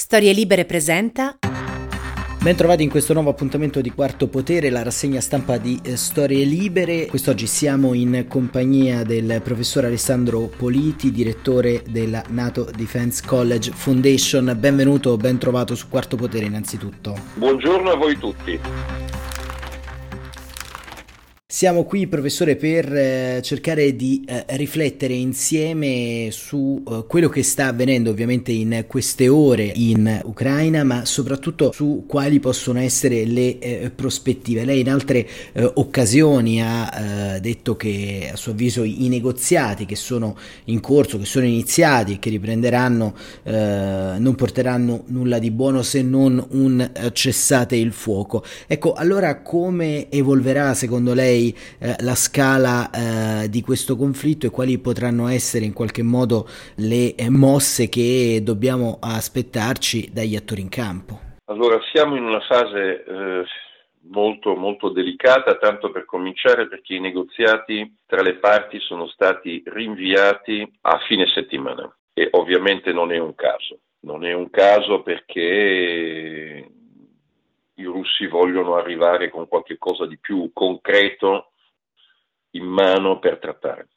Storie Libere presenta Bentrovati in questo nuovo appuntamento di Quarto Potere, la rassegna stampa di eh, Storie Libere. Quest'oggi siamo in compagnia del professor Alessandro Politi, direttore della NATO Defense College Foundation. Benvenuto, ben trovato su Quarto Potere innanzitutto. Buongiorno a voi tutti. Siamo qui, professore, per eh, cercare di eh, riflettere insieme su eh, quello che sta avvenendo ovviamente in queste ore in Ucraina, ma soprattutto su quali possono essere le prospettive. Lei in altre occasioni ha detto che a suo avviso i negoziati che sono in corso, che sono iniziati e che riprenderanno, non porteranno nulla di buono se non un cessate il fuoco. Ecco, allora come evolverà secondo lei? Lei eh, la scala eh, di questo conflitto e quali potranno essere in qualche modo le eh, mosse che dobbiamo aspettarci dagli attori in campo? Allora, siamo in una fase eh, molto, molto delicata, tanto per cominciare perché i negoziati tra le parti sono stati rinviati a fine settimana e ovviamente non è un caso. Non è un caso perché i russi vogliono arrivare con qualche cosa di più concreto in mano per trattare.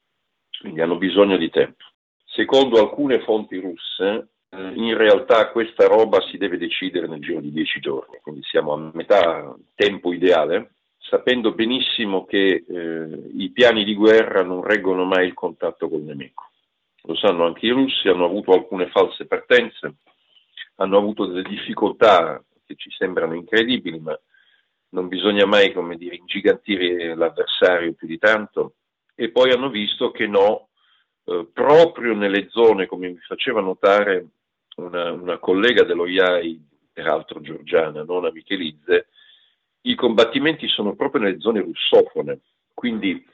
Quindi hanno bisogno di tempo. Secondo alcune fonti russe, eh, in realtà questa roba si deve decidere nel giro di dieci giorni, quindi siamo a metà tempo ideale, sapendo benissimo che eh, i piani di guerra non reggono mai il contatto col nemico. Lo sanno anche i russi, hanno avuto alcune false partenze, hanno avuto delle difficoltà che ci sembrano incredibili, ma non bisogna mai, come dire, ingigantire l'avversario più di tanto. E poi hanno visto che no, eh, proprio nelle zone, come mi faceva notare una, una collega dello IAI, peraltro georgiana, non a Michelizze, i combattimenti sono proprio nelle zone russofone, quindi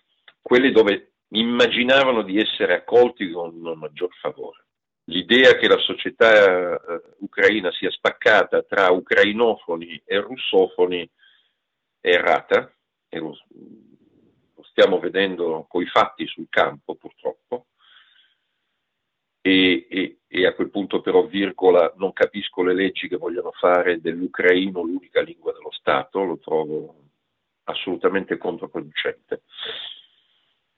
quelle dove immaginavano di essere accolti con maggior favore l'idea che la società eh, ucraina sia spaccata tra ucrainofoni e russofoni è errata, e lo, lo stiamo vedendo coi fatti sul campo purtroppo, e, e, e, a quel punto però, virgola, non capisco le leggi che vogliono fare dell'ucraino l'unica lingua dello Stato, lo trovo assolutamente controproducente.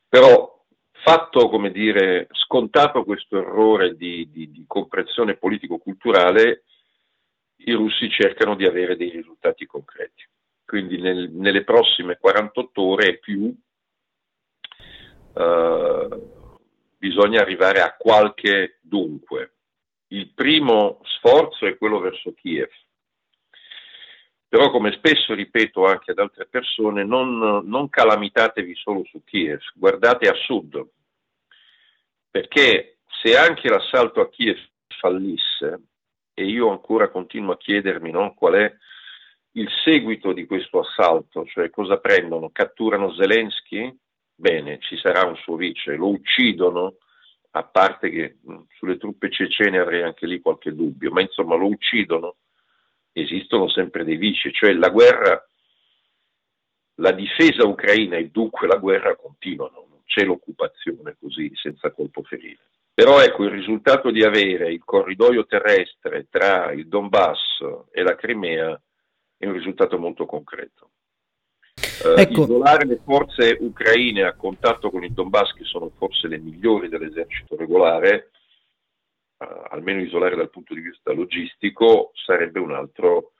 Però Fatto, come dire, scontato questo errore di, di, di comprensione politico-culturale, i russi cercano di avere dei risultati concreti. Quindi nel, nelle prossime 48 ore e più eh, bisogna arrivare a qualche dunque. Il primo sforzo è quello verso Kiev, però come spesso ripeto anche ad altre persone, non, non calamitatevi solo su Kiev, guardate a sud, perché se anche l'assalto a Kiev fallisse, e io ancora continuo a chiedermi no, qual è il seguito di questo assalto, cioè cosa prendono? Catturano Zelensky? Bene, ci sarà un suo vice, lo uccidono, a parte che sulle truppe cecene avrei anche lì qualche dubbio, ma insomma lo uccidono esistono sempre dei vici, cioè la guerra, la difesa ucraina e dunque la guerra continuano, non c'è l'occupazione così senza colpo ferire. Però ecco, il risultato di avere il corridoio terrestre tra il Donbass e la Crimea è un risultato molto concreto. Uh, ecco. Isolare le forze ucraine a contatto con il Donbass, che sono forse le migliori dell'esercito regolare, almeno isolare dal punto di vista logistico, sarebbe un altro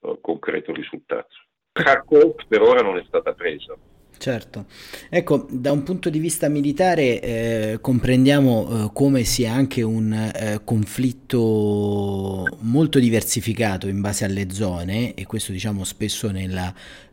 uh, concreto risultato. Kharkov per ora non è stata presa. Certo, ecco, da un punto di vista militare eh, comprendiamo eh, come sia anche un eh, conflitto molto diversificato in base alle zone e questo diciamo spesso nella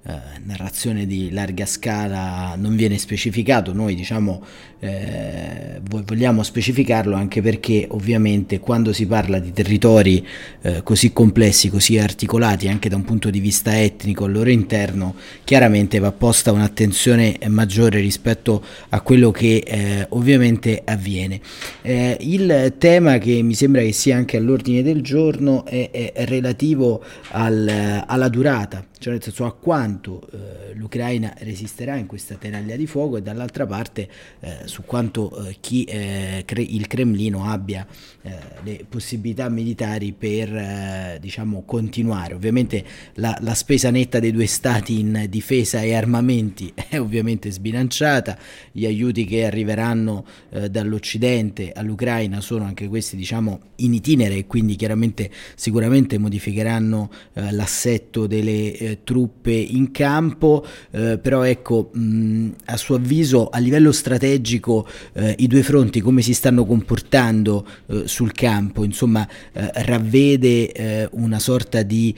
eh, narrazione di larga scala non viene specificato, noi diciamo eh, vogliamo specificarlo anche perché ovviamente quando si parla di territori eh, così complessi, così articolati anche da un punto di vista etnico al loro interno, chiaramente va posta un'attenzione maggiore rispetto a quello che eh, ovviamente avviene. Eh, il tema che mi sembra che sia anche all'ordine del giorno è, è relativo al, alla durata cioè nel senso a quanto eh, l'Ucraina resisterà in questa tenaglia di fuoco e dall'altra parte eh, su quanto eh, chi, eh, cre- il Cremlino abbia eh, le possibilità militari per eh, diciamo continuare. Ovviamente la, la, spesa netta dei due stati in difesa e armamenti è ovviamente sbilanciata, gli aiuti che arriveranno dall'Occidente all'Ucraina sono anche questi diciamo in itinere e quindi chiaramente sicuramente modificheranno l'assetto delle truppe in campo, eh, però ecco, mh, a suo avviso a livello strategico eh, i due fronti come si stanno comportando eh, sul campo, insomma eh, ravvede eh, una sorta di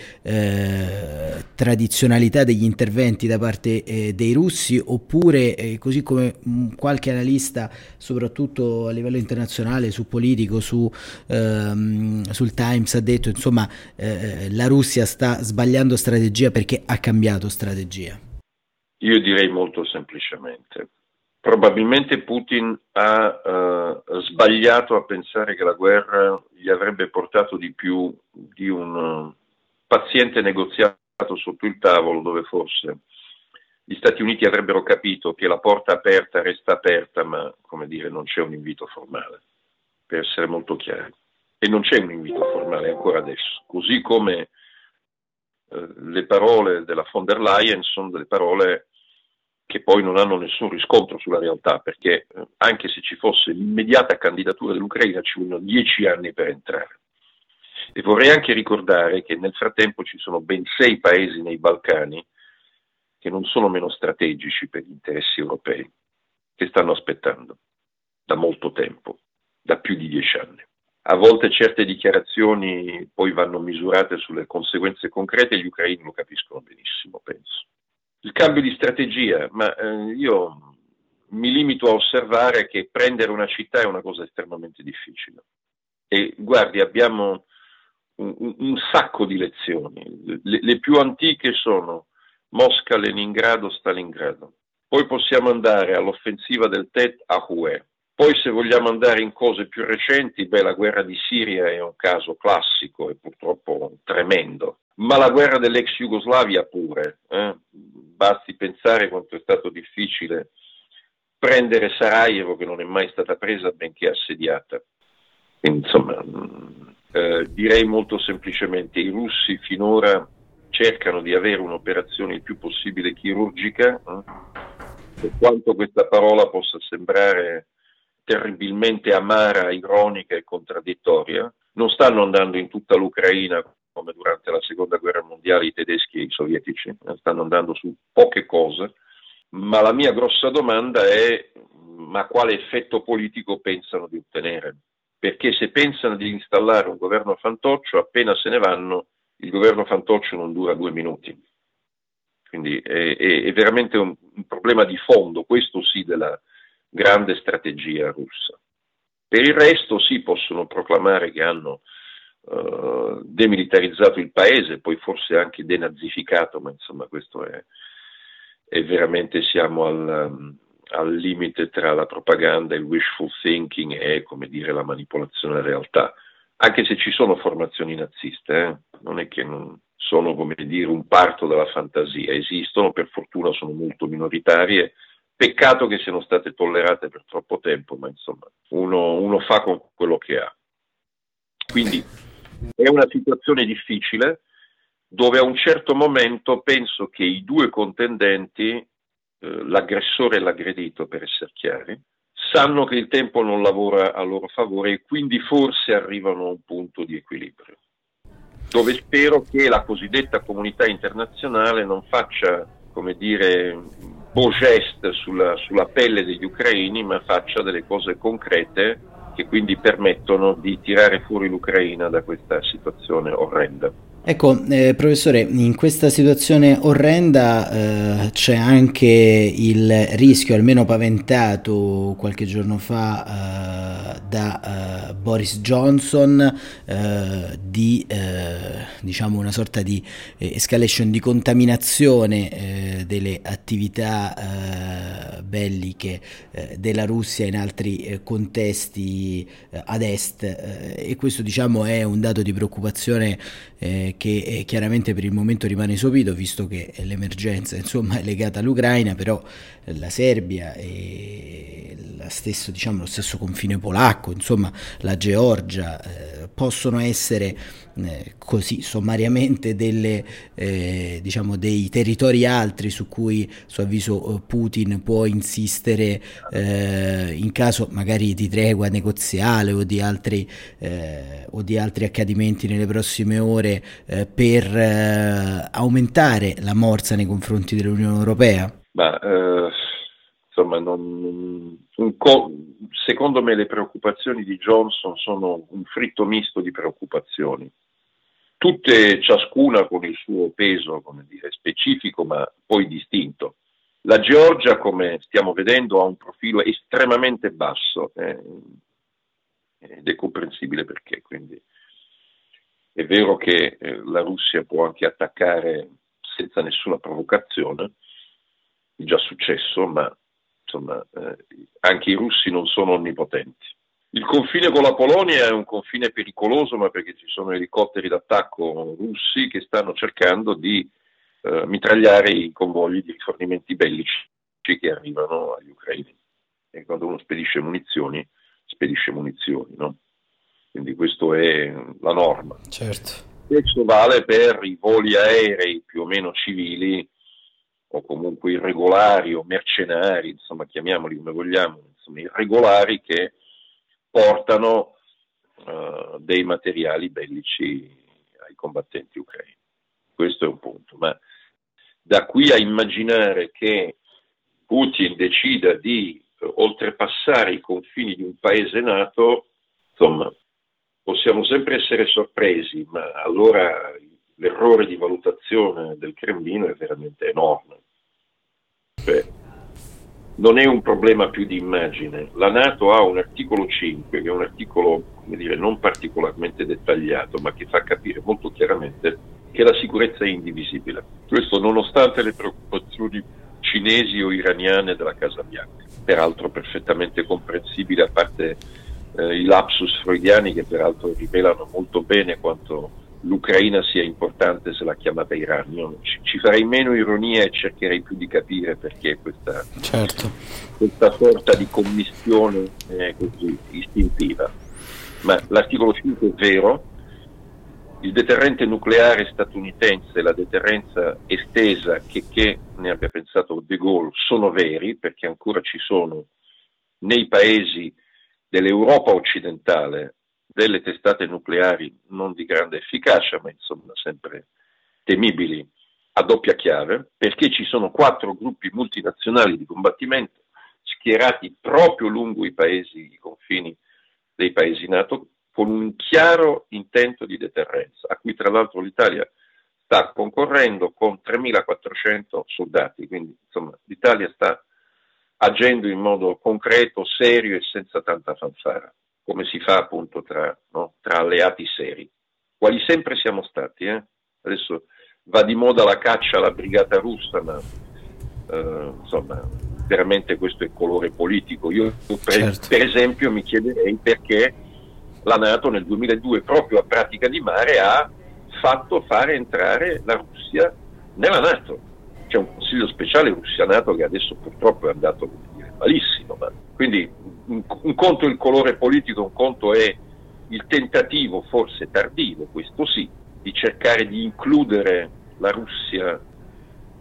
tradizionalità degli interventi da parte dei russi oppure così come mh, qualche analista soprattutto a livello internazionale su politico, su, ehm, sul Times ha detto insomma la Russia sta sbagliando strategia perché ha cambiato strategia? Io direi molto semplicemente. Probabilmente Putin ha uh, sbagliato a pensare che la guerra gli avrebbe portato di più di un uh, paziente negoziato sotto il tavolo dove forse gli Stati Uniti avrebbero capito che la porta aperta resta aperta, ma come dire, non c'è un invito formale, per essere molto chiari. E non c'è un invito formale ancora adesso, così come eh, le parole della von der Leyen sono delle parole che poi non hanno nessun riscontro sulla realtà, perché eh, anche se ci fosse l'immediata candidatura dell'Ucraina ci vogliono dieci anni per entrare. E vorrei anche ricordare che nel frattempo ci sono ben sei paesi nei Balcani che non sono meno strategici per gli interessi europei, che stanno aspettando da molto tempo, da più di dieci anni. A volte certe dichiarazioni poi vanno misurate sulle conseguenze concrete e gli ucraini lo capiscono benissimo, penso. Il cambio di strategia, ma eh, io mi limito a osservare che prendere una città è una cosa estremamente difficile. E guardi, abbiamo un, un sacco di lezioni. Le, le più antiche sono Mosca, Leningrado, Stalingrado. Poi possiamo andare all'offensiva del Tet a Hue, poi se vogliamo andare in cose più recenti, beh, la guerra di Siria è un caso classico e purtroppo tremendo, ma la guerra dell'ex Jugoslavia pure, eh? basti pensare quanto è stato difficile prendere Sarajevo che non è mai stata presa benché assediata. Insomma, mm, eh, direi molto semplicemente i russi finora cercano di avere un'operazione il più possibile chirurgica, eh? per quanto questa parola possa sembrare terribilmente amara, ironica e contraddittoria. Non stanno andando in tutta l'Ucraina come durante la seconda guerra mondiale i tedeschi e i sovietici, stanno andando su poche cose, ma la mia grossa domanda è ma quale effetto politico pensano di ottenere? Perché se pensano di installare un governo fantoccio, appena se ne vanno, il governo fantoccio non dura due minuti. Quindi è, è, è veramente un, un, problema di fondo, questo sì, della, grande strategia russa. Per il resto sì, possono proclamare che hanno uh, demilitarizzato il paese, poi forse anche denazificato, ma insomma questo è, è veramente siamo al, al, limite tra la propaganda, il wishful thinking e come dire la manipolazione della realtà. Anche se ci sono formazioni naziste, eh? non è che non sono come dire un parto della fantasia, esistono, per fortuna sono molto minoritarie Peccato che siano state tollerate per troppo tempo, ma insomma, uno, uno fa con quello che ha. Quindi è una situazione difficile dove a un certo momento penso che i due contendenti, eh, l'aggressore e l'aggredito per essere chiari, sanno che il tempo non lavora a loro favore e quindi forse arrivano a un punto di equilibrio, dove spero che la cosiddetta comunità internazionale non faccia, come dire, beau geste sulla, sulla pelle degli ucraini, ma faccia delle cose concrete che quindi permettono di tirare fuori l'Ucraina da questa situazione orrenda. Ecco, eh, professore, in questa situazione orrenda eh, c'è anche il rischio, almeno paventato qualche giorno fa eh, da eh, Boris Johnson, eh, di eh, diciamo una sorta di escalation di contaminazione delle attività belliche della Russia in altri contesti ad est e questo diciamo è un dato di preoccupazione che eh, chiaramente per il momento rimane sopito visto che l'emergenza insomma, è legata all'Ucraina, però la Serbia e stesso, diciamo, lo stesso confine polacco, insomma la Georgia, eh, possono essere eh, così sommariamente delle, eh, diciamo, dei territori altri su cui a suo avviso eh, Putin può insistere eh, in caso magari di tregua negoziale o di altri, eh, o di altri accadimenti nelle prossime ore per aumentare la morsa nei confronti dell'Unione Europea? Ma, insomma, non, co- secondo me le preoccupazioni di Johnson sono un fritto misto di preoccupazioni, tutte ciascuna con il suo peso dire, specifico ma poi distinto. La Georgia, come stiamo vedendo, ha un profilo estremamente basso eh, ed è comprensibile perché. Quindi è vero che eh, la Russia può anche attaccare senza nessuna provocazione, è già successo, ma insomma, eh, anche i russi non sono onnipotenti. Il confine con la Polonia è un confine pericoloso, ma perché ci sono elicotteri d'attacco russi che stanno cercando di eh, mitragliare i convogli di rifornimenti bellici che arrivano agli ucraini. E quando uno spedisce munizioni, spedisce munizioni, no? Quindi questa è la norma. Certo. Questo vale per i voli aerei più o meno civili o comunque irregolari o mercenari, insomma chiamiamoli come vogliamo, insomma, irregolari che portano uh, dei materiali bellici ai combattenti ucraini. Questo è un punto, ma da qui a immaginare che Putin decida di uh, oltrepassare i confini di un paese nato, insomma, possiamo sempre essere sorpresi, ma allora l'errore di valutazione del Cremlino è veramente enorme. Cioè, non è un problema più di immagine. La Nato ha un articolo 5, che è un articolo dire, non particolarmente dettagliato, ma che fa capire molto chiaramente che la sicurezza è indivisibile. Questo nonostante le preoccupazioni cinesi o iraniane della Casa Bianca, peraltro perfettamente comprensibile a parte eh, i lapsus freudiani che peraltro rivelano molto bene quanto l'Ucraina sia importante se la chiamata Iran. Io ci, ci, farei meno ironia e cercherei più di capire perché questa, certo. questa sorta di commissione così istintiva. Ma l'articolo 5 è vero, il deterrente nucleare statunitense e la deterrenza estesa che, che ne abbia pensato De Gaulle sono veri perché ancora ci sono nei paesi dell'Europa occidentale delle testate nucleari non di grande efficacia, ma insomma sempre temibili a doppia chiave, perché ci sono quattro gruppi multinazionali di combattimento schierati proprio lungo i paesi, i confini dei paesi NATO, con un chiaro intento di deterrenza, a cui tra l'altro l'Italia sta concorrendo con 3.400 soldati, quindi insomma l'Italia sta agendo in modo concreto, serio e senza tanta fanfara come si fa appunto tra, no? tra alleati seri, quali sempre siamo stati. Eh? Adesso va di moda la caccia alla brigata russa, ma eh, insomma veramente questo è colore politico. Io per, certo. per, esempio mi chiederei perché la Nato nel 2002 proprio a pratica di mare ha fatto fare entrare la Russia nella Nato. C'è un consiglio speciale Russia-Nato che adesso purtroppo è andato malissimo, ma quindi un, un conto è il colore politico, un conto è il tentativo, forse tardivo, questo sì, di cercare di includere la Russia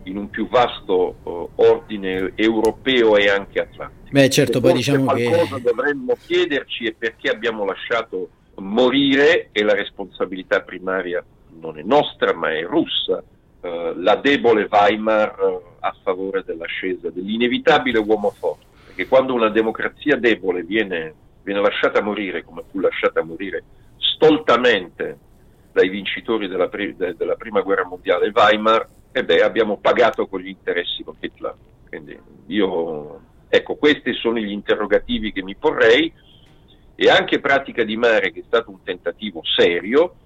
in un più vasto uh, ordine europeo e anche atlantico. Beh, certo, poi diciamo qualcosa che... dovremmo chiederci è perché abbiamo lasciato morire e la responsabilità primaria non è nostra ma è russa, uh, la debole Weimar uh, a favore dell'ascesa dell'inevitabile uomo forte, perché quando una democrazia debole viene, viene lasciata morire come fu lasciata morire stoltamente dai vincitori della, pri- de- della prima guerra mondiale Weimar, e beh, abbiamo pagato con gli interessi con Hitler. Quindi io, ecco, questi sono gli interrogativi che mi porrei e anche Pratica di Mare, che è stato un tentativo serio,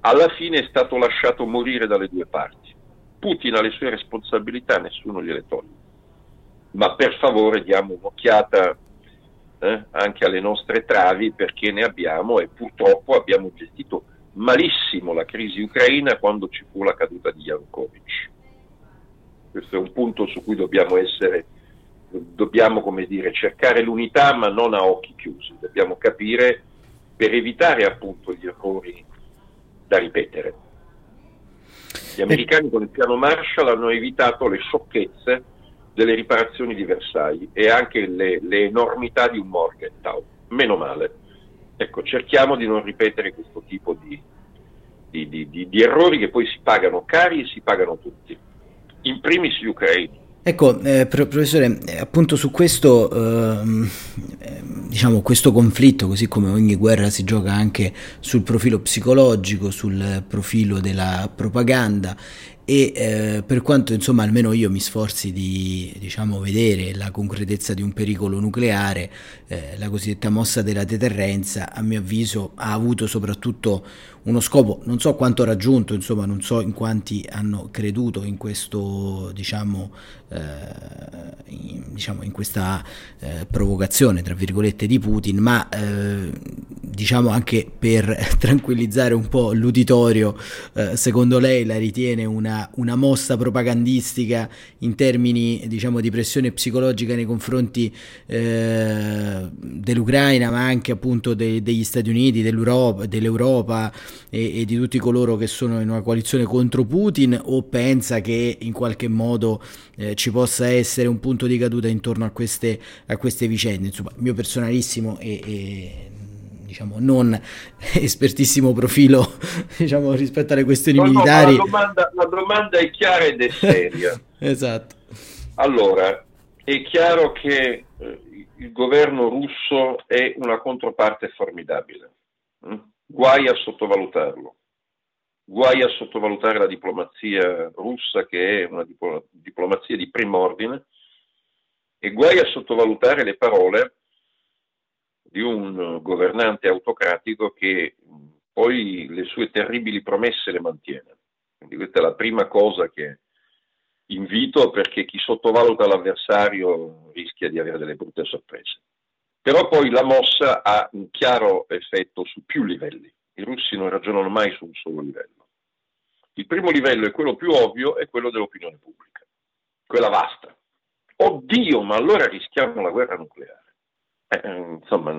alla fine è stato lasciato morire dalle due parti. Putin ha le sue responsabilità, nessuno gliele toglie. Ma per favore diamo un'occhiata eh, anche alle nostre travi perché ne abbiamo e purtroppo abbiamo gestito malissimo la crisi ucraina quando ci fu la caduta di Yanukovych. Questo è un punto su cui dobbiamo essere, dobbiamo come dire, cercare l'unità ma non a occhi chiusi, dobbiamo capire per evitare appunto gli errori da ripetere. Gli americani con il piano Marshall hanno evitato le sciocchezze delle riparazioni di Versailles e anche le, le enormità di un Morgenthau. Meno male. Ecco, cerchiamo di non ripetere questo tipo di, di, di, di, errori che poi si pagano cari e si pagano tutti, in primis gli ucraini. Ecco, eh, professore, eh, appunto su questo, ehm, eh, diciamo, questo conflitto, così come ogni guerra si gioca anche sul profilo psicologico, sul profilo della propaganda e eh, per quanto insomma almeno io mi sforzi di diciamo, vedere la concretezza di un pericolo nucleare, eh, la cosiddetta mossa della deterrenza a mio avviso ha avuto soprattutto uno scopo, non so quanto raggiunto, insomma non so in quanti hanno creduto in questo diciamo, eh, in, diciamo in questa eh, provocazione tra virgolette di Putin, ma eh, diciamo anche per tranquillizzare un po' l'uditorio, eh, secondo lei la ritiene una, una, mossa propagandistica in termini diciamo, di pressione psicologica nei confronti eh, dell'Ucraina, ma anche appunto de, degli Stati Uniti, dell'Europa, dell'Europa e, e, di tutti coloro che sono in una coalizione contro Putin, o pensa che in qualche modo eh, ci possa essere un punto di caduta intorno a queste, a queste vicende? Insomma, mio personalissimo e diciamo, non espertissimo profilo diciamo, rispetto alle questioni no, militari. No, la, domanda, la, domanda, è chiara ed è seria. esatto. Allora, è chiaro che eh, il governo russo è una controparte formidabile. Mm? Guai a sottovalutarlo. Guai a sottovalutare la diplomazia russa, che è una diplomazia di primo ordine, e guai a sottovalutare le parole di un governante autocratico che poi le sue terribili promesse le mantiene. Quindi questa è la prima cosa che invito perché chi sottovaluta l'avversario rischia di avere delle brutte sorprese. Però poi la mossa ha un chiaro effetto su più livelli. I russi non ragionano mai su un solo livello. Il primo livello è quello più ovvio, è quello dell'opinione pubblica, quella vasta. Oddio, ma allora rischiamo la guerra nucleare. Eh, insomma,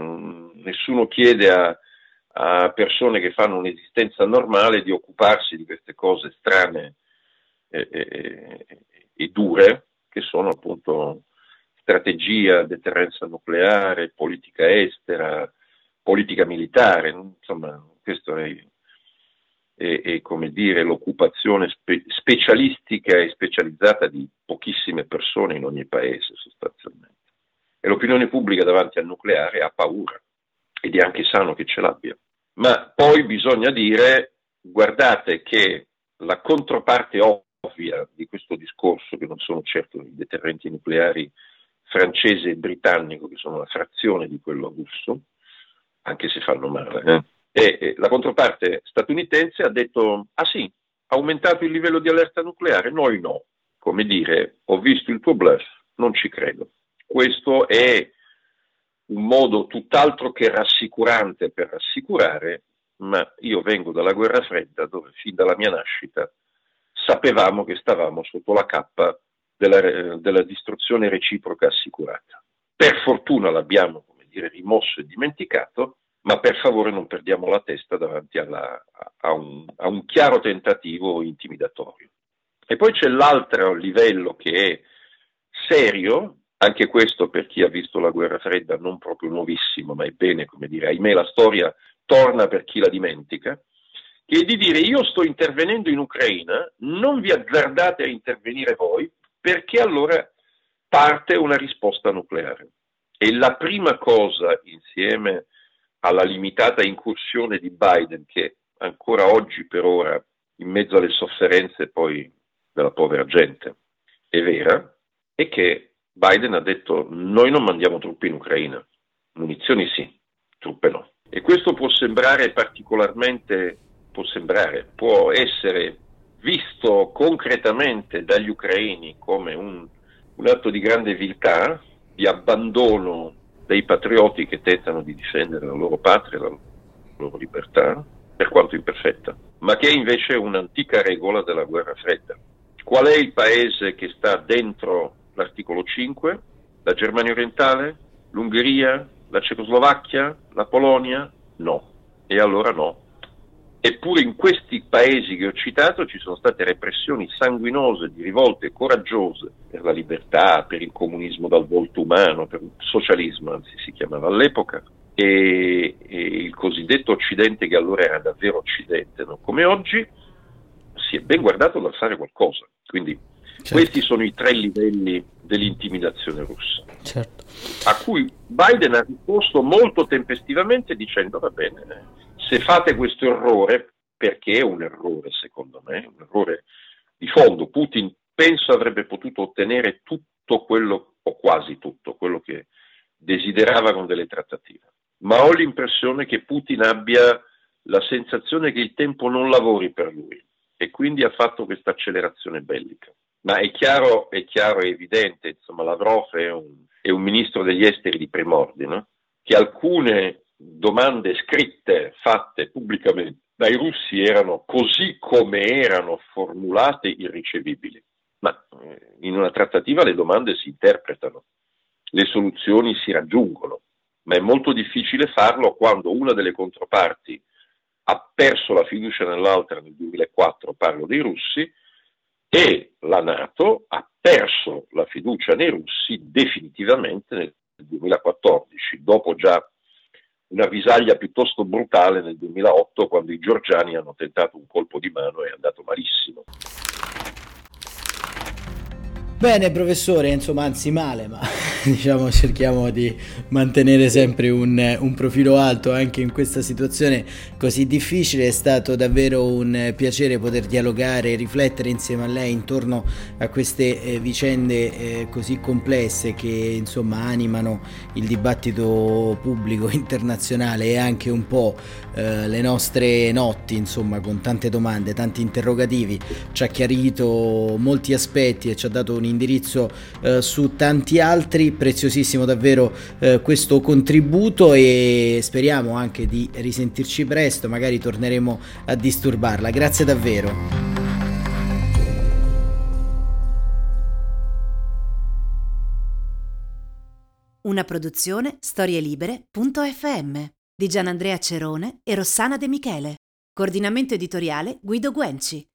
nessuno chiede a, a, persone che fanno un'esistenza normale di occuparsi di queste cose strane e, e, e dure, che sono appunto strategia, deterrenza nucleare, politica estera, politica militare, insomma, questo è, è, è come dire l'occupazione spe, specialistica e specializzata di pochissime persone in ogni paese sostanzialmente e l'opinione pubblica davanti al nucleare ha paura ed è anche sano che ce l'abbia. Ma poi bisogna dire, guardate che la controparte ovvia di questo discorso, che non sono certo i deterrenti nucleari francese e britannico, che sono la frazione di quello russo, anche se fanno male, eh? e, e la controparte statunitense ha detto, ah sì, ha aumentato il livello di allerta nucleare? Noi no. Come dire, ho visto il tuo bluff, non ci credo. Questo è un modo tutt'altro che rassicurante per rassicurare, ma io vengo dalla guerra fredda dove fin dalla mia nascita sapevamo che stavamo sotto la cappa della, della distruzione reciproca assicurata. Per fortuna l'abbiamo come dire, rimosso e dimenticato, ma per favore non perdiamo la testa davanti alla, a, un, a un chiaro tentativo intimidatorio. E poi c'è l'altro livello che è serio, anche questo per chi ha visto la guerra fredda non proprio nuovissimo, ma è bene, come dire, ahimè la storia torna per chi la dimentica, che è di dire io sto intervenendo in Ucraina, non vi azzardate a intervenire voi, perché allora parte una risposta nucleare. E la prima cosa, insieme alla limitata incursione di Biden, che ancora oggi per ora, in mezzo alle sofferenze poi della povera gente, è vera, è che Biden ha detto noi non mandiamo truppe in Ucraina, munizioni sì, truppe no. E questo può sembrare particolarmente può sembrare, può essere visto concretamente dagli ucraini come un, un atto di grande viltà, di abbandono dei patrioti che tentano di difendere la loro patria, la loro libertà, per quanto imperfetta, ma che è invece un'antica regola della guerra fredda. Qual è il paese che sta dentro l'articolo 5? La Germania orientale? L'Ungheria? La Cecoslovacchia? La Polonia? No. E allora no, Eppure in questi paesi che ho citato ci sono state repressioni sanguinose di rivolte coraggiose per la libertà, per il comunismo dal volto umano, per il socialismo, anzi si chiamava all'epoca, e, e il cosiddetto Occidente, che allora era davvero Occidente, no? come oggi, si è ben guardato dal fare qualcosa. Quindi certo. questi sono i tre livelli dell'intimidazione russa, certo. a cui Biden ha risposto molto tempestivamente dicendo va bene se fate questo errore, perché è un errore secondo me, un errore di fondo, Putin penso avrebbe potuto ottenere tutto quello, o quasi tutto, quello che desiderava con delle trattative. Ma ho l'impressione che Putin abbia la sensazione che il tempo non lavori per lui e quindi ha fatto questa accelerazione bellica. Ma è chiaro, è chiaro, è evidente, insomma, Lavrov è un, è un ministro degli esteri di primordine, che alcune domande scritte fatte pubblicamente dai russi erano così come erano formulate irricevibili. Ma eh, in una trattativa le domande si interpretano, le soluzioni si raggiungono, ma è molto difficile farlo quando una delle controparti ha perso la fiducia nell'altra nel 2004, parlo dei russi, e la Nato ha perso la fiducia nei russi definitivamente nel 2014, dopo già una visaglia piuttosto brutale nel 2008 quando i georgiani hanno tentato un colpo di mano e è andato malissimo. Bene professore, insomma anzi male, ma diciamo cerchiamo di mantenere sempre un, un, profilo alto anche in questa situazione così difficile. È stato davvero un piacere poter dialogare e riflettere insieme a lei intorno a queste eh, vicende eh, così complesse che insomma animano il dibattito pubblico internazionale e anche un po' eh, le nostre notti, insomma, con tante domande, tanti interrogativi. Ci ha chiarito molti aspetti e ci ha dato un indirizzo eh, su tanti altri, preziosissimo davvero eh, questo contributo e speriamo anche di risentirci presto, magari torneremo a disturbarla. Grazie davvero. Una produzione storielibere.fm di Gianandrea Cerone e Rossana De Michele. Coordinamento editoriale Guido Guenci.